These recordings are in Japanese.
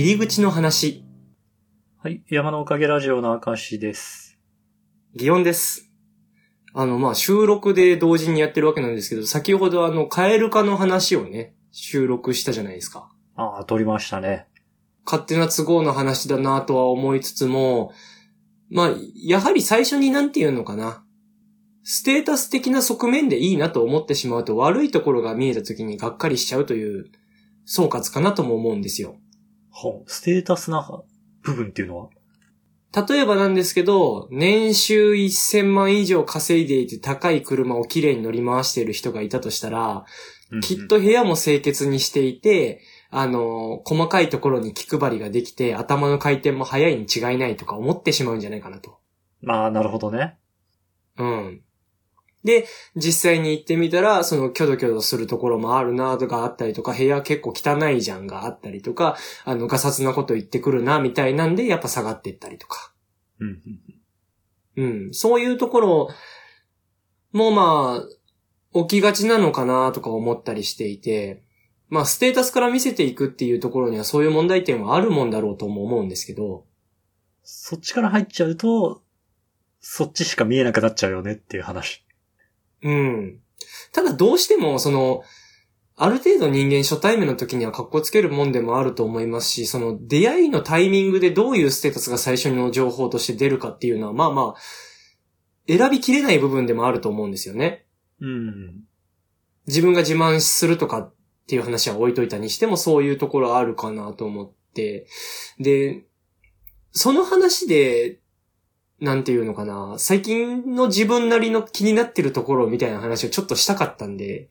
入り口の話。はい。山のおかげラジオの明石です。擬音です。あの、まあ、収録で同時にやってるわけなんですけど、先ほどあの、カエル化の話をね、収録したじゃないですか。ああ、撮りましたね。勝手な都合の話だなとは思いつつも、まあ、やはり最初になんて言うのかな。ステータス的な側面でいいなと思ってしまうと悪いところが見えた時にがっかりしちゃうという総括かなとも思うんですよ。ステータスな部分っていうのは？例えばなんですけど、年収1000万以上稼いでいて高い車をきれいに乗り回している人がいたとしたら、きっと部屋も清潔にしていて、あの、細かいところに気配りができて、頭の回転も早いに違いないとか思ってしまうんじゃないかなと。まあ、なるほどね。うん。で、実際に行ってみたら、その、キョドキョドするところもあるなとかあったりとか、部屋結構汚いじゃんがあったりとか、あの、ガサツなこと言ってくるな、みたいなんで、やっぱ下がっていったりとか。うんうん。うん。そういうところもまあ、起きがちなのかなとか思ったりしていて、まあ、ステータスから見せていくっていうところにはそういう問題点はあるもんだろうとも思うんですけど、そっちから入っちゃうと、そっちしか見えなくなっちゃうよねっていう話。うん。ただどうしても、その、ある程度人間初対面の時には格好つけるもんでもあると思いますし、その出会いのタイミングでどういうステータスが最初の情報として出るかっていうのは、まあまあ、選びきれない部分でもあると思うんですよね。うん。自分が自慢するとかっていう話は置いといたにしてもそういうところあるかなと思って。で、その話で、なんていうのかな、最近の自分なりの気になってるところみたいな話をちょっとしたかったんで。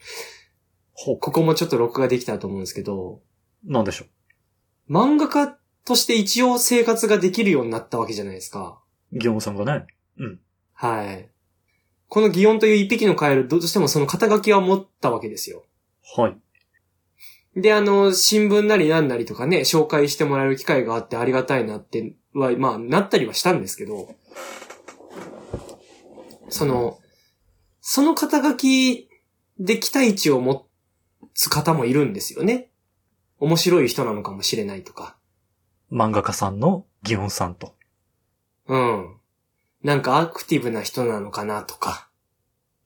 ここもちょっと録画できたと思うんですけど、なんでしょ漫画家として一応生活ができるようになったわけじゃないですか。う。ギョンさんがね。はい。この擬音という一匹のカエル、どうしてもその肩書きは持ったわけですよ。はい。で、あの、新聞なりなんなりとかね、紹介してもらえる機会があってありがたいなっては、まあ、なったりはしたんですけど、その、その肩書きで期待値を持つ方もいるんですよね。面白い人なのかもしれないとか。漫画家さんのギョンさんと。うん。なんかアクティブな人なのかなとか。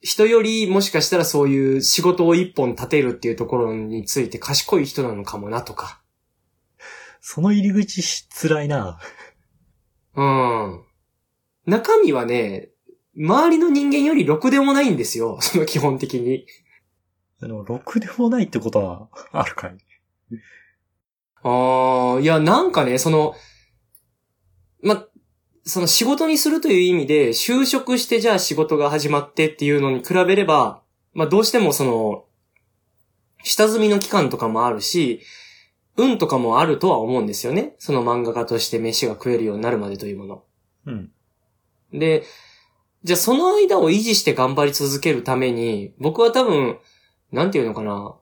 人よりもしかしたらそういう仕事を一本立てるっていうところについて賢い人なのかもなとか。その入り口し辛いな。うん。中身はね、周りの人間よりろくでもないんですよ。その基本的に。でも、ろくでもないってことは、あるかいああ、いや、なんかね、その、ま、その仕事にするという意味で、就職してじゃあ仕事が始まってっていうのに比べれば、まあ、どうしてもその、下積みの期間とかもあるし、運とかもあるとは思うんですよね。その漫画家として飯が食えるようになるまでというもの。うん。で、じゃあその間を維持して頑張り続けるために、僕は多分、なんていうのかな。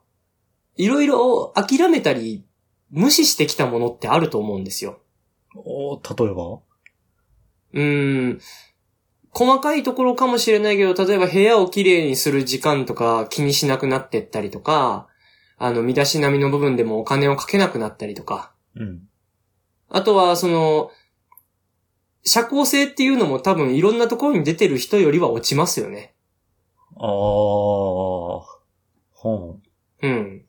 いろいろ諦めたり、無視してきたものってあると思うんですよ。お例えば？うーん。細かいところかもしれないけど、例えば部屋をきれいにする時間とか気にしなくなってったりとか、あの、身だしなみの部分でもお金をかけなくなったりとか。うん。あとは、その、社交性っていうのも多分いろんなところに出てる人よりは落ちますよね。あー。ほうん。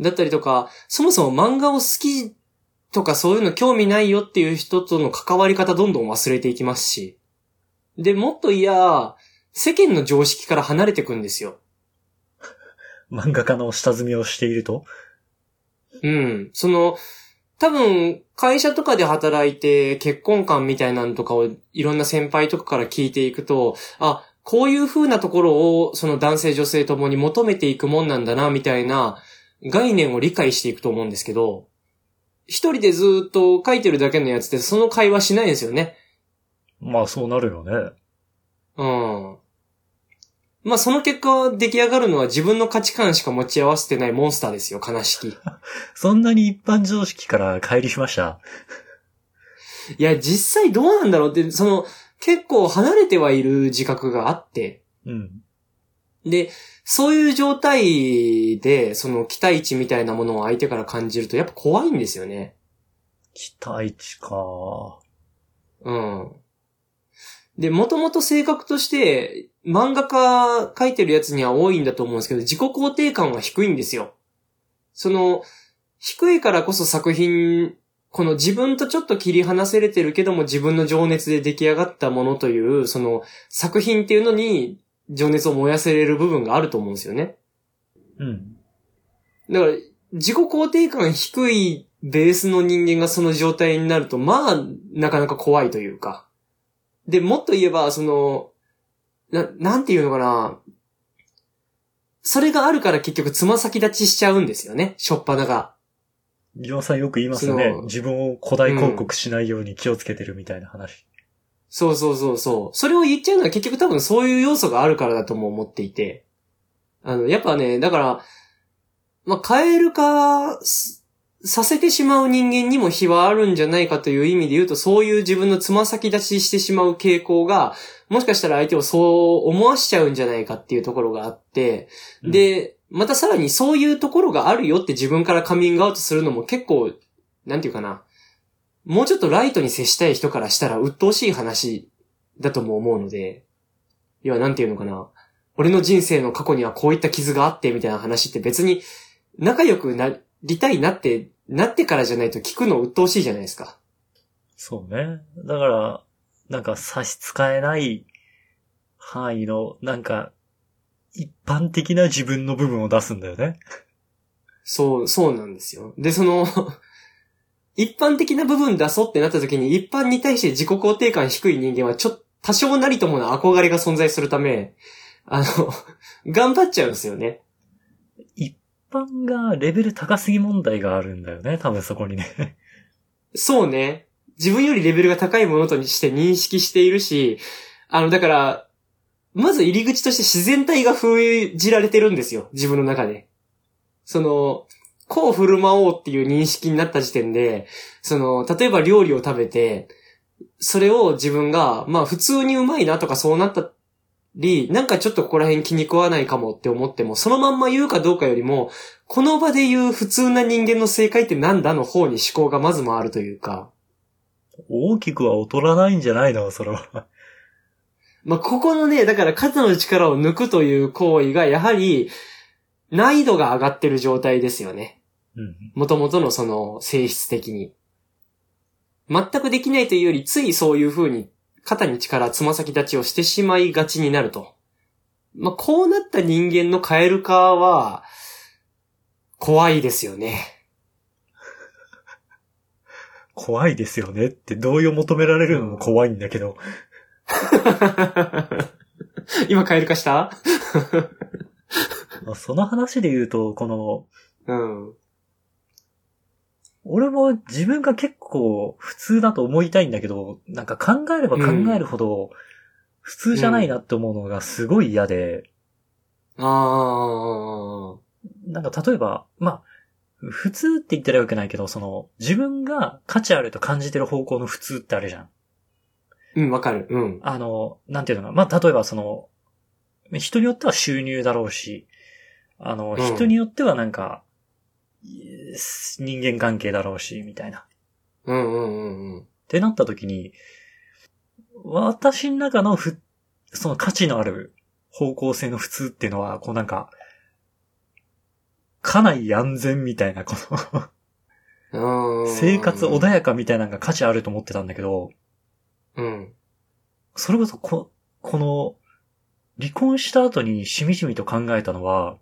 だったりとか、そもそも漫画を好きとかそういうの興味ないよっていう人との関わり方どんどん忘れていきますし。で、もっといや、世間の常識から離れていくんですよ。う。漫画家の下積みをしていると？うん。その、多分、会社とかで働いて結婚観みたいなのとかをいろんな先輩とかから聞いていくと、あ、こういう風なところをその男性女性ともに求めていくもんなんだな、みたいな概念を理解していくと思うんですけど、一人でずっと書いてるだけのやつってその会話しないんですよね。まあそうなるよね。うん。まあその結果出来上がるのは自分の価値観しか持ち合わせてないモンスターですよ、悲しき。そんなに一般常識から乖離しました？いや、実際どうなんだろうって、その、結構離れてはいる自覚があって、うん。で、そういう状態で、その期待値みたいなものを相手から感じると、やっぱ怖いんですよね。期待値か。うん。で、もともと性格として、漫画家描いてるやつには多いんだと思うんですけど、自己肯定感は低いんですよ。その、低いからこそ作品、この自分とちょっと切り離せれてるけども自分の情熱で出来上がったものという、その作品っていうのに情熱を燃やせれる部分があると思うんですよね。うん。だから、自己肯定感低いベースの人間がその状態になると、まあ、なかなか怖いというか。で、もっと言えば、その、な、なんていうのかな。それがあるから結局つま先立ちしちゃうんですよね、しょっぱなが。ジョンさんよく言いますよね自分を古代広告しないように気をつけてるみたいな話。そうそうそうそう。それを言っちゃうのは結局多分そういう要素があるからだとも思っていて。あの、やっぱね、だから、まあ、カエル化すさせてしまう人間にも非はあるんじゃないかという意味で言うと、そういう自分のつま先立ちしてしまう傾向が、もしかしたら相手をそう思わしちゃうんじゃないかっていうところがあって、で、またさらにそういうところがあるよって自分からカミングアウトするのも結構、なんていうかな。もうちょっとライトに接したい人からしたら鬱陶しい話だとも思うので、要はなんていうのかな。俺の人生の過去にはこういった傷があってみたいな話って別に仲良くなりたいなって、なってからじゃないと聞くの鬱陶しいじゃないですか。そうね。だから、なんか差し支えない範囲の、なんか、一般的な自分の部分を出すんだよね。そう、そうなんですよ。で、その、一般的な部分出そうってなった時に、一般に対して自己肯定感低い人間は、ちょっと、多少なりともな憧れが存在するため、あの、頑張っちゃうんですよね。一般がレベル高すぎ問題があるんだよね。多分そこにね。そうね。自分よりレベルが高いものとして認識しているし、あの、だから、まず入り口として自然体が封じられてるんですよ。自分の中で。その、こう振る舞おうっていう認識になった時点で、その、例えば料理を食べて、それを自分が、まあ普通にうまいなとかそうなったり、なんかちょっとここら辺気に食わないかもって思っても、そのまんま言うかどうかよりも、この場で言う普通な人間の正解ってなんだの方に思考がまず回るというか、大きくは劣らないんじゃないの？それは。まあ、ここのね、だから肩の力を抜くという行為が、やはり、難易度が上がってる状態ですよね。うん。元々のその性質的に。全くできないというより、ついそういう風に肩に力、つま先立ちをしてしまいがちになると。まあ、こうなった人間のカエル化は、怖いですよね。怖いですよねって同意を求められるのも怖いんだけど。今カエル化した？ま あその話で言うと、この、うん。俺も自分が結構普通だと思いたいんだけど、なんか考えれば考えるほど、普通じゃないなって思うのがすごい嫌で、ああ。なんか例えば、まあ、普通って言ったらよくないけど、その、自分が価値あると感じてる方向の普通ってあるじゃん。うん、わかる。うん。あの、なんていうのかな。まあ、例えばその、人によっては収入だろうし、あの、うん人によってはなんか、い人間関係だろうし、みたいな。っうんうんうんうん。てなった時に、私の中のふ、その価値のある方向性の普通っていうのは、こうなんか、家内安全みたいな、この、うん生活穏やかみたいなのが価値あると思ってたんだけど、うん。それこそこ、この、離婚した後にしみじみと考えたのは、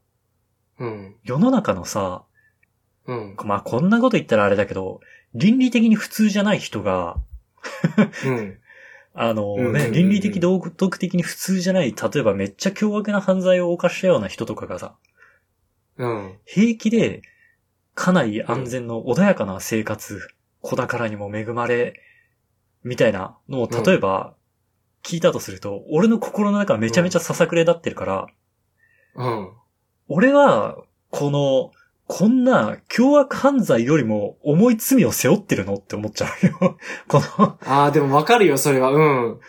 うん。世の中のさ、うん。まあこんなこと言ったらあれだけど、倫理的に普通じゃない人が、うん。あのうんうんうんね、倫理的道徳的に普通じゃない、例えばめっちゃ凶悪な犯罪を犯したような人とかがさ、うん。平気で、家内安全の穏やかな生活、子宝にも恵まれ、みたいなのを、例えば、聞いたとすると、俺の心の中はめちゃめちゃささくれ立ってるから、うん。俺は、この、こんな凶悪犯罪よりも重い罪を背負ってるのって思っちゃうよ。この、ああ、でもわかるよ、それは。うん。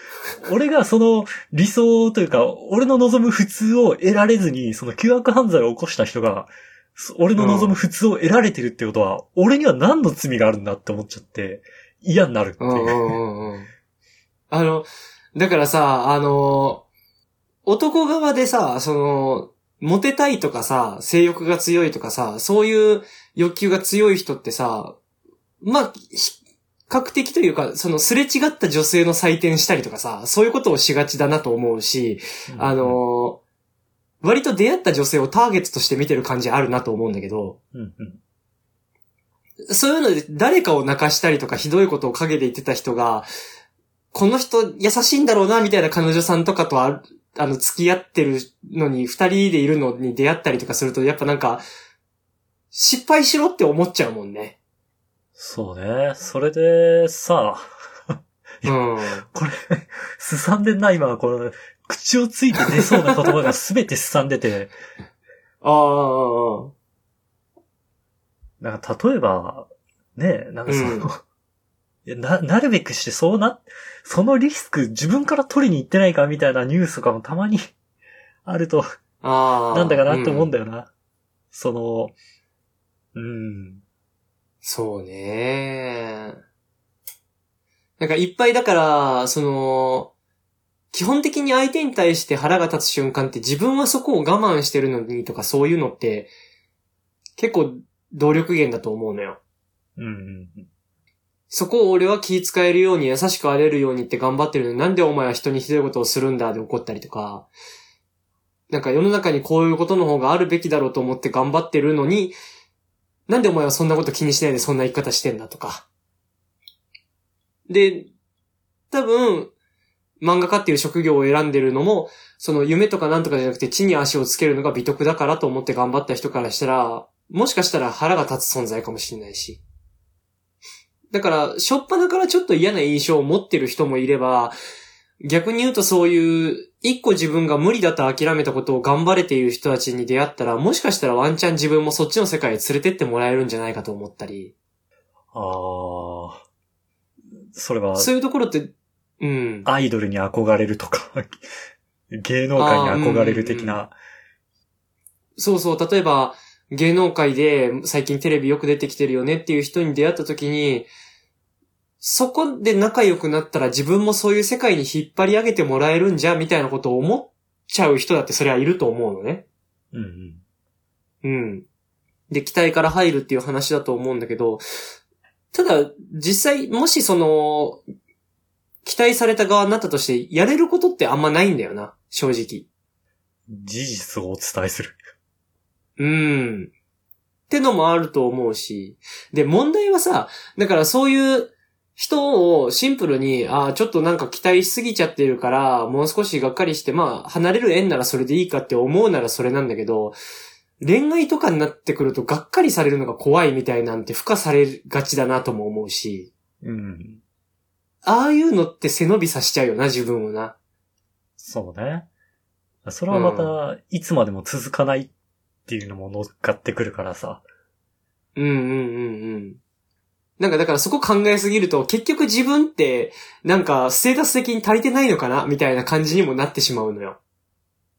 俺がその理想というか、俺の望む普通を得られずに、その凶悪犯罪を起こした人が、そ俺の望む普通を得られてるってことは、俺には何の罪があるんだって思っちゃって、嫌になるっていう。うんうんうんうん。あの、だからさ、あの、男側でさ、その、モテたいとかさ、性欲が強いとかさ、そういう欲求が強い人ってさ、まあ、比較的というか、そのすれ違った女性の採点したりとかさ、そういうことをしがちだなと思うし、うんあ、の、割と出会った女性をターゲットとして見てる感じあるなと思うんだけど、うんうん。そういうので誰かを泣かしたりとかひどいことを陰で言ってた人が、この人優しいんだろうな、みたいな彼女さんとかとああの、付き合ってるのに、二人でいるのに出会ったりとかすると、やっぱなんか、失敗しろって思っちゃうもんね。そうね。それで、さ、うん。これ、すさんでんな、今、この、口をついて出そうな言葉がすべてすさんでて、ああ、なんか、例えば、ねなんかその、うんな、なるべくしてそうな、そのリスク自分から取りに行ってないかみたいなニュースとかもたまに あると。なんだかなって思うんだ。だよな。その、うん。そうね。なんかいっぱいだから、その、基本的に相手に対して腹が立つ瞬間って自分はそこを我慢してるのにとかそういうのって結構動力源だと思うのよ。うんうんうん。そこを俺は気遣えるように優しくあれるようにって頑張ってるのになんでお前は人にひどいことをするんだで怒ったりとか、なんか世の中にこういうことの方があるべきだろうと思って頑張ってるのに、なんでお前はそんなこと気にしないでそんな生き方してんだとか。で、多分、漫画家っていう職業を選んでるのも、その夢とかなんとかじゃなくて地に足をつけるのが美徳だからと思って頑張った人からしたら、もしかしたら腹が立つ存在かもしれないし。だから、しょっぱなからちょっと嫌な印象を持ってる人もいれば、逆に言うとそういう、一個自分が無理だと諦めたことを頑張れている人たちに出会ったら、もしかしたらワンチャン自分もそっちの世界へ連れてってもらえるんじゃないかと思ったり。ああ。それは、そういうところって、うん。アイドルに憧れるとか、芸能界に憧れる的な。そうそう、例えば、芸能界で最近テレビよく出てきてるよねっていう人に出会った時に、そこで仲良くなったら自分もそういう世界に引っ張り上げてもらえるんじゃ、みたいなことを思っちゃう人だってそれはいると思うのね。うんうん。うん。で、期待から入るっていう話だと思うんだけど、ただ、実際、もしその、期待された側になったとして、やれることってあんまないんだよな、正直。事実をお伝えする。うん。ってのもあると思うし。で、問題はさ、だからそういう人をシンプルに、ああ、ちょっとなんか期待しすぎちゃってるから、もう少しがっかりして、まあ、離れる縁ならそれでいいかって思うならそれなんだけど、恋愛とかになってくるとがっかりされるのが怖いみたいなんて付加されがちだなとも思うし、うん。ああいうのって背伸びさしちゃうよな、自分をな。そうね。それはまた、いつまでも続かないっっていうのも乗っかってくるからさ。うんうんうんうん。なんかだからそこ考えすぎると結局自分ってなんかステータス的に足りてないのかな？みたいな感じにもなってしまうのよ。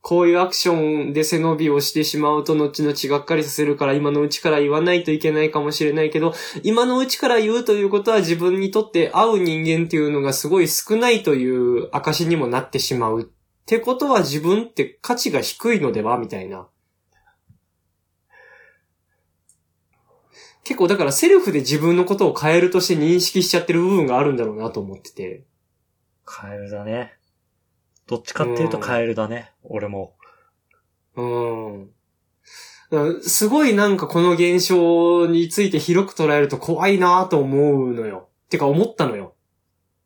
こういうアクションで背伸びをしてしまうと後々がっかりさせるから今のうちから言わないといけないかもしれないけど、今のうちから言うということは自分にとって合う人間っていうのがすごい少ないという証にもなってしまう。ってことは自分って価値が低いのでは？みたいな。結構だからセルフで自分のことを変えるとして認識しちゃってる部分があるんだろうなと思ってて。カエルだね。どっちかっていうとカエルだね。俺も。うん。すごいなんかこの現象について広く捉えると怖いなと思うのよ。てか思ったのよ。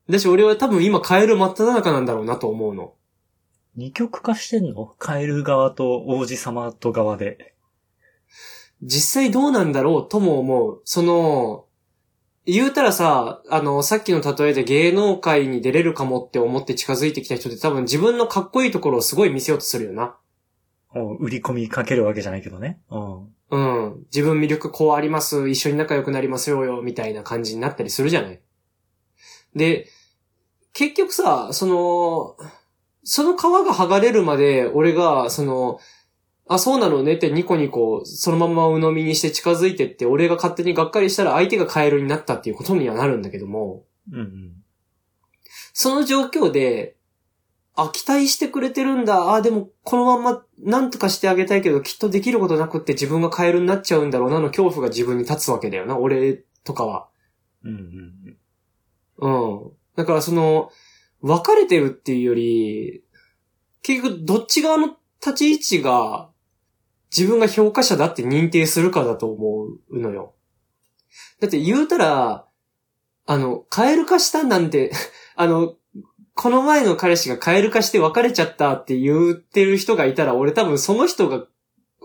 だし俺は多分今カエル真っ只中なんだろうなと思うの。二極化してんの？カエル側と王子様と側で。実際どうなんだろうとも思う。その、言うたらさ、あの、さっきの例えで芸能界に出れるかもって思って近づいてきた人って多分自分のかっこいいところをすごい見せようとするよな。うん売り込みかけるわけじゃないけどね。うん。うん。自分魅力こうあります。一緒に仲良くなりますよよ、みたいな感じになったりするじゃない。で、結局さ、その、その皮が剥がれるまで、俺が、その、あ、そうなのねってニコニコ、そのまま鵜呑みにして近づいてって、俺が勝手にがっかりしたら相手がカエルになったっていうことにはなるんだけども、うんうん。その状況で、あ、期待してくれてるんだ。あ、でも、このまま、なんとかしてあげたいけど、きっとできることなくって自分がカエルになっちゃうんだろうなの恐怖が自分に立つわけだよな、俺とかは。うんうんうん。だからその、分かれてるっていうより、結局どっち側の立ち位置が自分が評価者だって認定するかだと思うのよ。だって言うたら、あの、カエル化したなんて、あの、この前の彼氏がカエル化して別れちゃったって言ってる人がいたら、俺多分その人が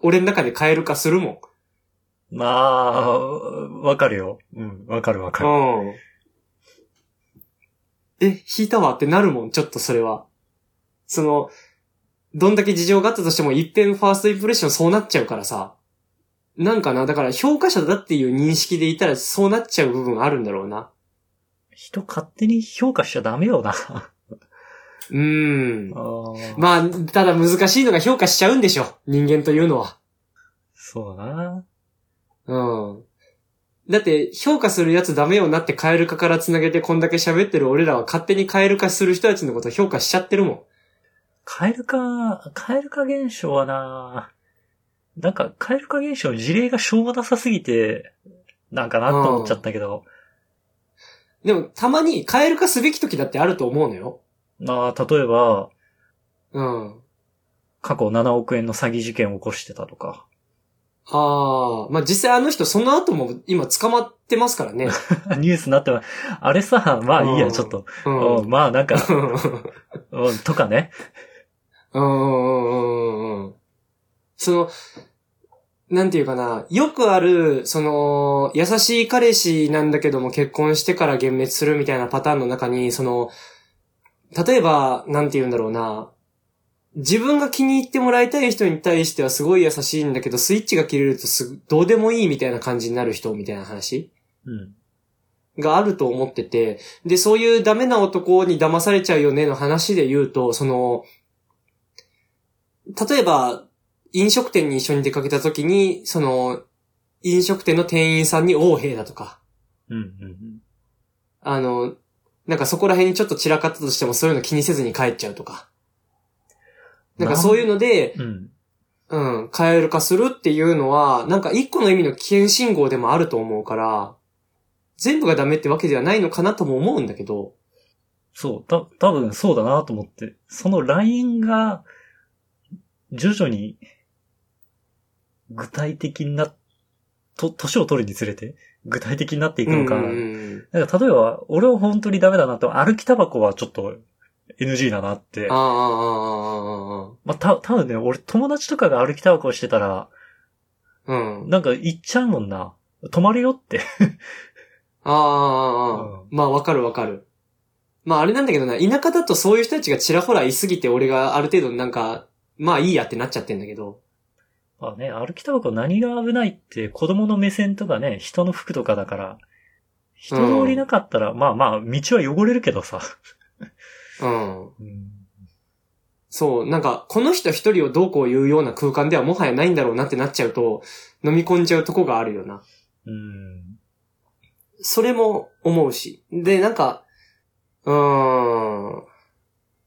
俺の中でカエル化するもん。うん。まあ、わかるよ。うん、わかるわかる。うん。え、引いたわってなるもん、ちょっとそれは。その、どんだけ事情があったとしても一遍ファーストインプレッションそうなっちゃうからさ。なんかな、だから評価者だっていう認識でいたらそうなっちゃう部分あるんだろうな。人勝手に評価しちゃダメよな。うーん。あーまあ、ただ難しいのが評価しちゃうんでしょ。人間というのは。そうだな。うん。だって、評価するやつダメよなってカエル化から繋げてこんだけ喋ってる俺らは勝手にカエル化する人たちのことを評価しちゃってるもん。カエル化、カエル化現象はな、なんか、カエル化現象の事例がしょうがなさすぎて、なんかなと思っちゃったけど、でも、たまにカエル化すべき時だってあると思うのよ。まあ、例えば、うん。過去7億円の詐欺事件を起こしてたとか。ああ、まあ、実際あの人その後も今捕まってますからね。ニュースになっては、あれさ、まあいいや、うんちょっと。うん。うんまあなんか、うんうんとかね。うんうんうんうん。その、なんていうかな、よくある、その、優しい彼氏なんだけども結婚してから幻滅するみたいなパターンの中に、その、例えば、なんて言うんだろうな、自分が気に入ってもらいたい人に対してはすごい優しいんだけど、スイッチが切れるとすぐ、どうでもいいみたいな感じになる人みたいな話うん。があると思ってて、で、そういうダメな男に騙されちゃうよねの話で言うと、その、例えば、飲食店に一緒に出かけた時に、その、飲食店の店員さんに横兵だとか、うん、うん、あの、なんかそこら辺にちょっと散らかったとしてもそういうの気にせずに帰っちゃうとか。なんかそういうので、うん。うん。うん、カエル化するっていうのは、なんか一個の意味の危険信号でもあると思うから、全部がダメってわけではないのかなとも思うんだけど、そう、た、多分そうだなと思って。そのラインが、徐々に、具体的にな、と、年を取るにつれて、具体的になっていくのか。なんか例えば、俺は本当にダメだなと、歩きタバコはちょっと NG だなって。ああ、ああ、ああ、あまあ、た、多分ね、俺友達とかが歩きタバコをしてたら、あ、うん。なんか言っちゃうもんな。止まるよって。ああ、ああ、うんまあわかるわかる。まああれなんだけどな、田舎だとそういう人たちがちらほらいすぎて俺がある程度なんか、まあいいやってなっちゃってんだけど。まあね、歩きタバコ何が危ないって子供の目線とかね、人の服とかだから、人通りなかったら、まあまあ、道は汚れるけどさ。うん。うんそう、なんか、この人一人をどうこう言うような空間ではもはやないんだろうなってなっちゃうと、飲み込んじゃうとこがあるよな。うん。それも思うし。で、なんか、うーん。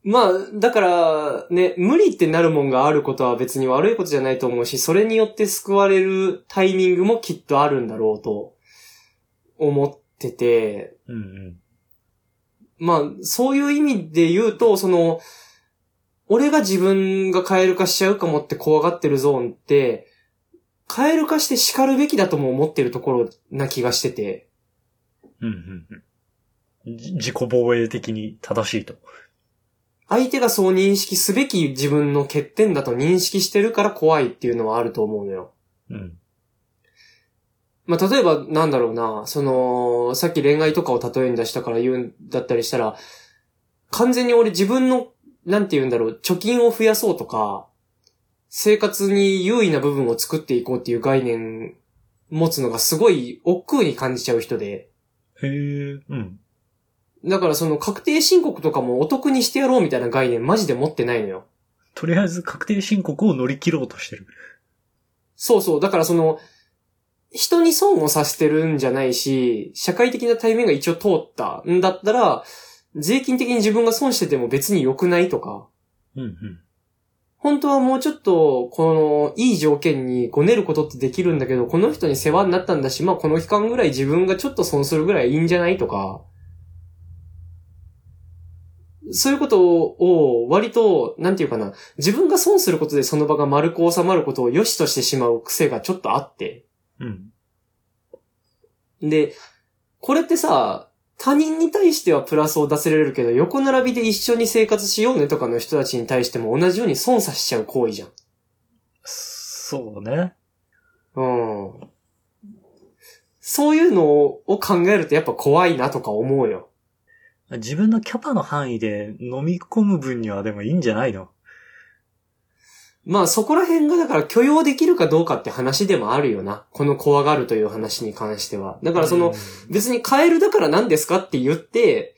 まあ、だから、ね、無理ってなるもんがあることは別に悪いことじゃないと思うし、それによって救われるタイミングもきっとあるんだろうと思ってて、うんうん。まあ、そういう意味で言うと、その、俺が自分がカエル化しちゃうかもって怖がってるゾーンって、カエル化して叱るべきだとも思ってるところな気がしてて、うんうんうん。じ自己防衛的に正しいと。相手がそう認識すべき自分の欠点だと認識してるから怖いっていうのはあると思うのよ。うん。まあ、例えば、なんだろうな、その、さっき恋愛とかを例えに出したから言うんだったりしたら、完全に俺自分の、なんて言うんだろう、貯金を増やそうとか、生活に優位な部分を作っていこうっていう概念持つのがすごい億劫に感じちゃう人で、へえ、うん。だからその確定申告とかもお得にしてやろうみたいな概念マジで持ってないのよ。とりあえず確定申告を乗り切ろうとしてる。そうそう。だからその、人に損をさせてるんじゃないし、社会的な対面が一応通ったんだったら、税金的に自分が損してても別に良くないとか、うんうん。本当はもうちょっと、この、いい条件にごねることってできるんだけど、この人に世話になったんだし、まあこの期間ぐらい自分がちょっと損するぐらいいいんじゃないとか、そういうことを割と、なんていうかな、自分が損することでその場が丸く収まることを良しとしてしまう癖がちょっとあって。うん。で、これってさ、他人に対してはプラスを出せられるけど、横並びで一緒に生活しようねとかの人たちに対しても同じように損さしちゃう行為じゃん。そうね。うん。そういうのを考えるとやっぱ怖いなとか思うよ。自分のキャパの範囲で飲み込む分にはでもいいんじゃないの？まあそこら辺がだから許容できるかどうかって話でもあるよな。この怖がるという話に関しては。だからその、別にカエルだから何ですかって言って、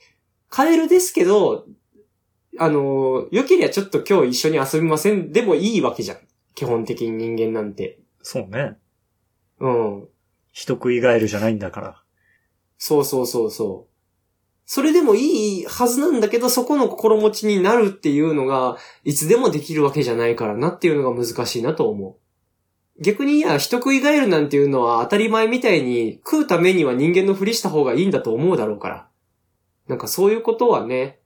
カエルですけど、あの、良ければちょっと今日一緒に遊びませんでもいいわけじゃん。基本的に人間なんて。そうね。うん。人食いガエルじゃないんだから。そうそうそうそう。それでもいいはずなんだけど、そこの心持ちになるっていうのが、いつでもできるわけじゃないからなっていうのが難しいなと思う。逆にいや、人食いガエルなんていうのは当たり前みたいに食うためには人間のふりした方がいいんだと思うだろうから。なんかそういうことはね、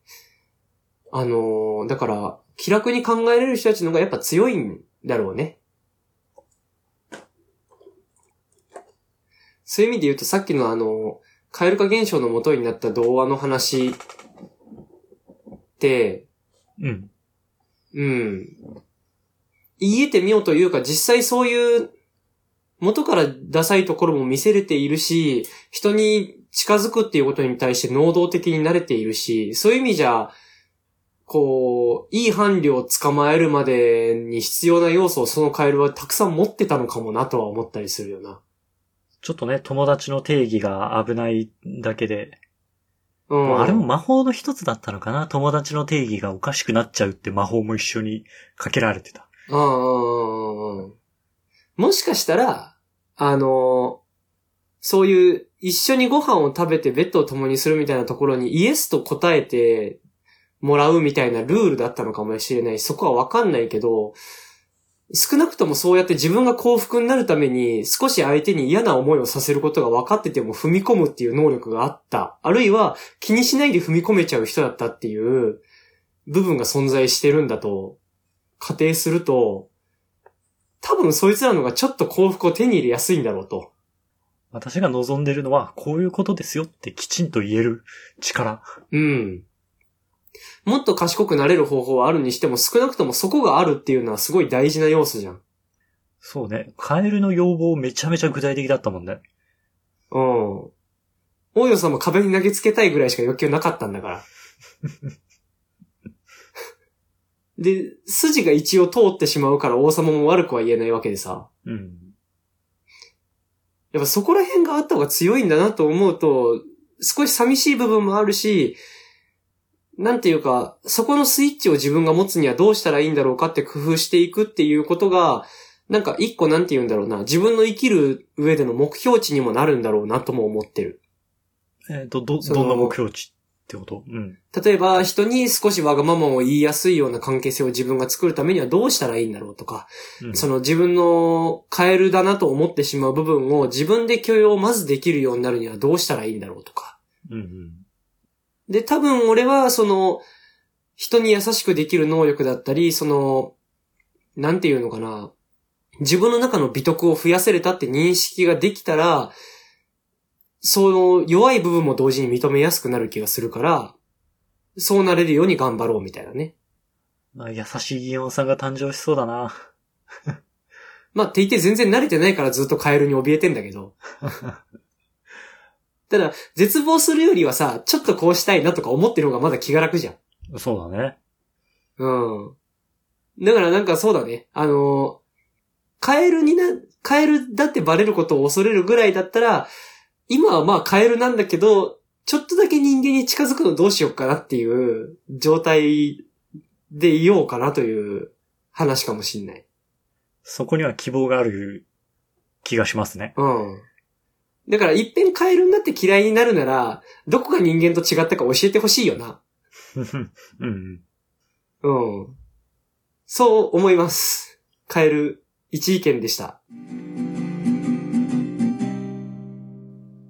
あのーだから、気楽に考えれる人たちの方がやっぱ強いんだろうね。そういう意味で言うとさっきのあの、蛙化現象の元になった童話の話って、うん。うん。言えてみようというか、実際そういう、元からダサいところも見せれているし、人に近づくっていうことに対して能動的に慣れているし、そういう意味じゃ、こう、いい伴侶を捕まえるまでに必要な要素をそのカエルはたくさん持ってたのかもなとは思ったりするよな。ちょっとね、友達の定義が危ないだけで、うん。あれも魔法の一つだったのかな？友達の定義がおかしくなっちゃうって魔法も一緒にかけられてた。もしかしたら、あの、そういう一緒にご飯を食べてベッドを共にするみたいなところにイエスと答えてもらうみたいなルールだったのかもしれないし、そこはわかんないけど、少なくともそうやって自分が幸福になるために少し相手に嫌な思いをさせることが分かってても踏み込むっていう能力があった。あるいは気にしないで踏み込めちゃう人だったっていう部分が存在してるんだと仮定すると、多分そいつらのがちょっと幸福を手に入れやすいんだろうと。私が望んでるのは、こういうことですよってきちんと言える力。うん。もっと賢くなれる方法はあるにしても少なくともそこがあるっていうのはすごい大事な要素じゃん。そうね。カエルの要望めちゃめちゃ具体的だったもんね。うん。大洋さんも壁に投げつけたいぐらいしか欲求なかったんだから。で、筋が一応通ってしまうから王様も悪くは言えないわけでさ。うん。やっぱそこら辺があった方が強いんだなと思うと、少し寂しい部分もあるし、なんていうか、そこのスイッチを自分が持つにはどうしたらいいんだろうかって工夫していくっていうことが、なんか一個なんて言うんだろうな、自分の生きる上での目標値にもなるんだろうなとも思ってる。えっ、と、ど、どんな目標値ってこと？うん。例えば、人に少しわがままを言いやすいような関係性を自分が作るためにはどうしたらいいんだろうとか、うん、その自分のカエルだなと思ってしまう部分を自分で許容をまずできるようになるにはどうしたらいいんだろうとか。うんうん。で、多分俺はその、人に優しくできる能力だったり、その、なんていうのかな。自分の中の美徳を増やせれたって認識ができたら、その弱い部分も同時に認めやすくなる気がするから、そうなれるように頑張ろうみたいなね。まあ、優しいギオンさんが誕生しそうだな。まあ、って言って全然慣れてないからずっとカエルに怯えてんだけど。ただ、絶望するよりはさ、ちょっとこうしたいなとか思ってる方がまだ気が楽じゃん。そうだね。うん。だからなんかそうだね。あの、カエルにな、カエルだってバレることを恐れるぐらいだったら、今はまあカエルなんだけど、ちょっとだけ人間に近づくのどうしようかなっていう状態でいようかなという話かもしんない。そこには希望がある気がしますね。うん。だから、一遍カエルになって嫌いになるなら、どこが人間と違ったか教えてほしいよな。うん。うん。そう思います。カエル、一意見でした。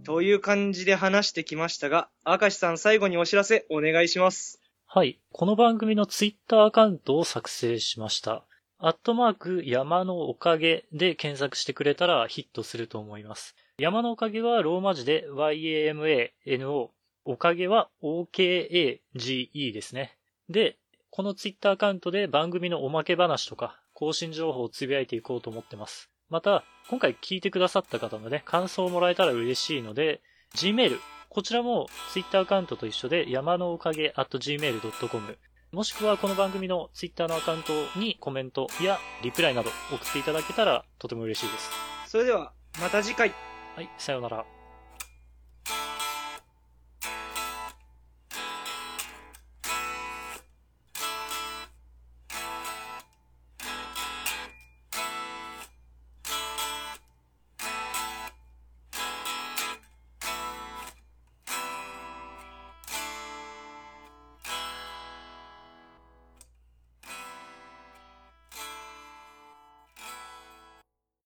という感じで話してきましたが、明石さん最後にお知らせお願いします。はい。この番組のツイッターアカウントを作成しました。アットマーク山のおかげで検索してくれたらヒットすると思います。山のおかげはローマ字で YAMANO。おかげは OKAGE ですね。で、このツイッターアカウントで番組のおまけ話とか更新情報をつぶやいていこうと思ってます。また、今回聞いてくださった方のね、感想をもらえたら嬉しいので、Gmail、こちらも Twitter アカウントと一緒で山のおかげ at gmail.com もしくはこの番組の Twitter のアカウントにコメントやリプライなど送っていただけたらとても嬉しいです。それでは、また次回。はい、さようなら。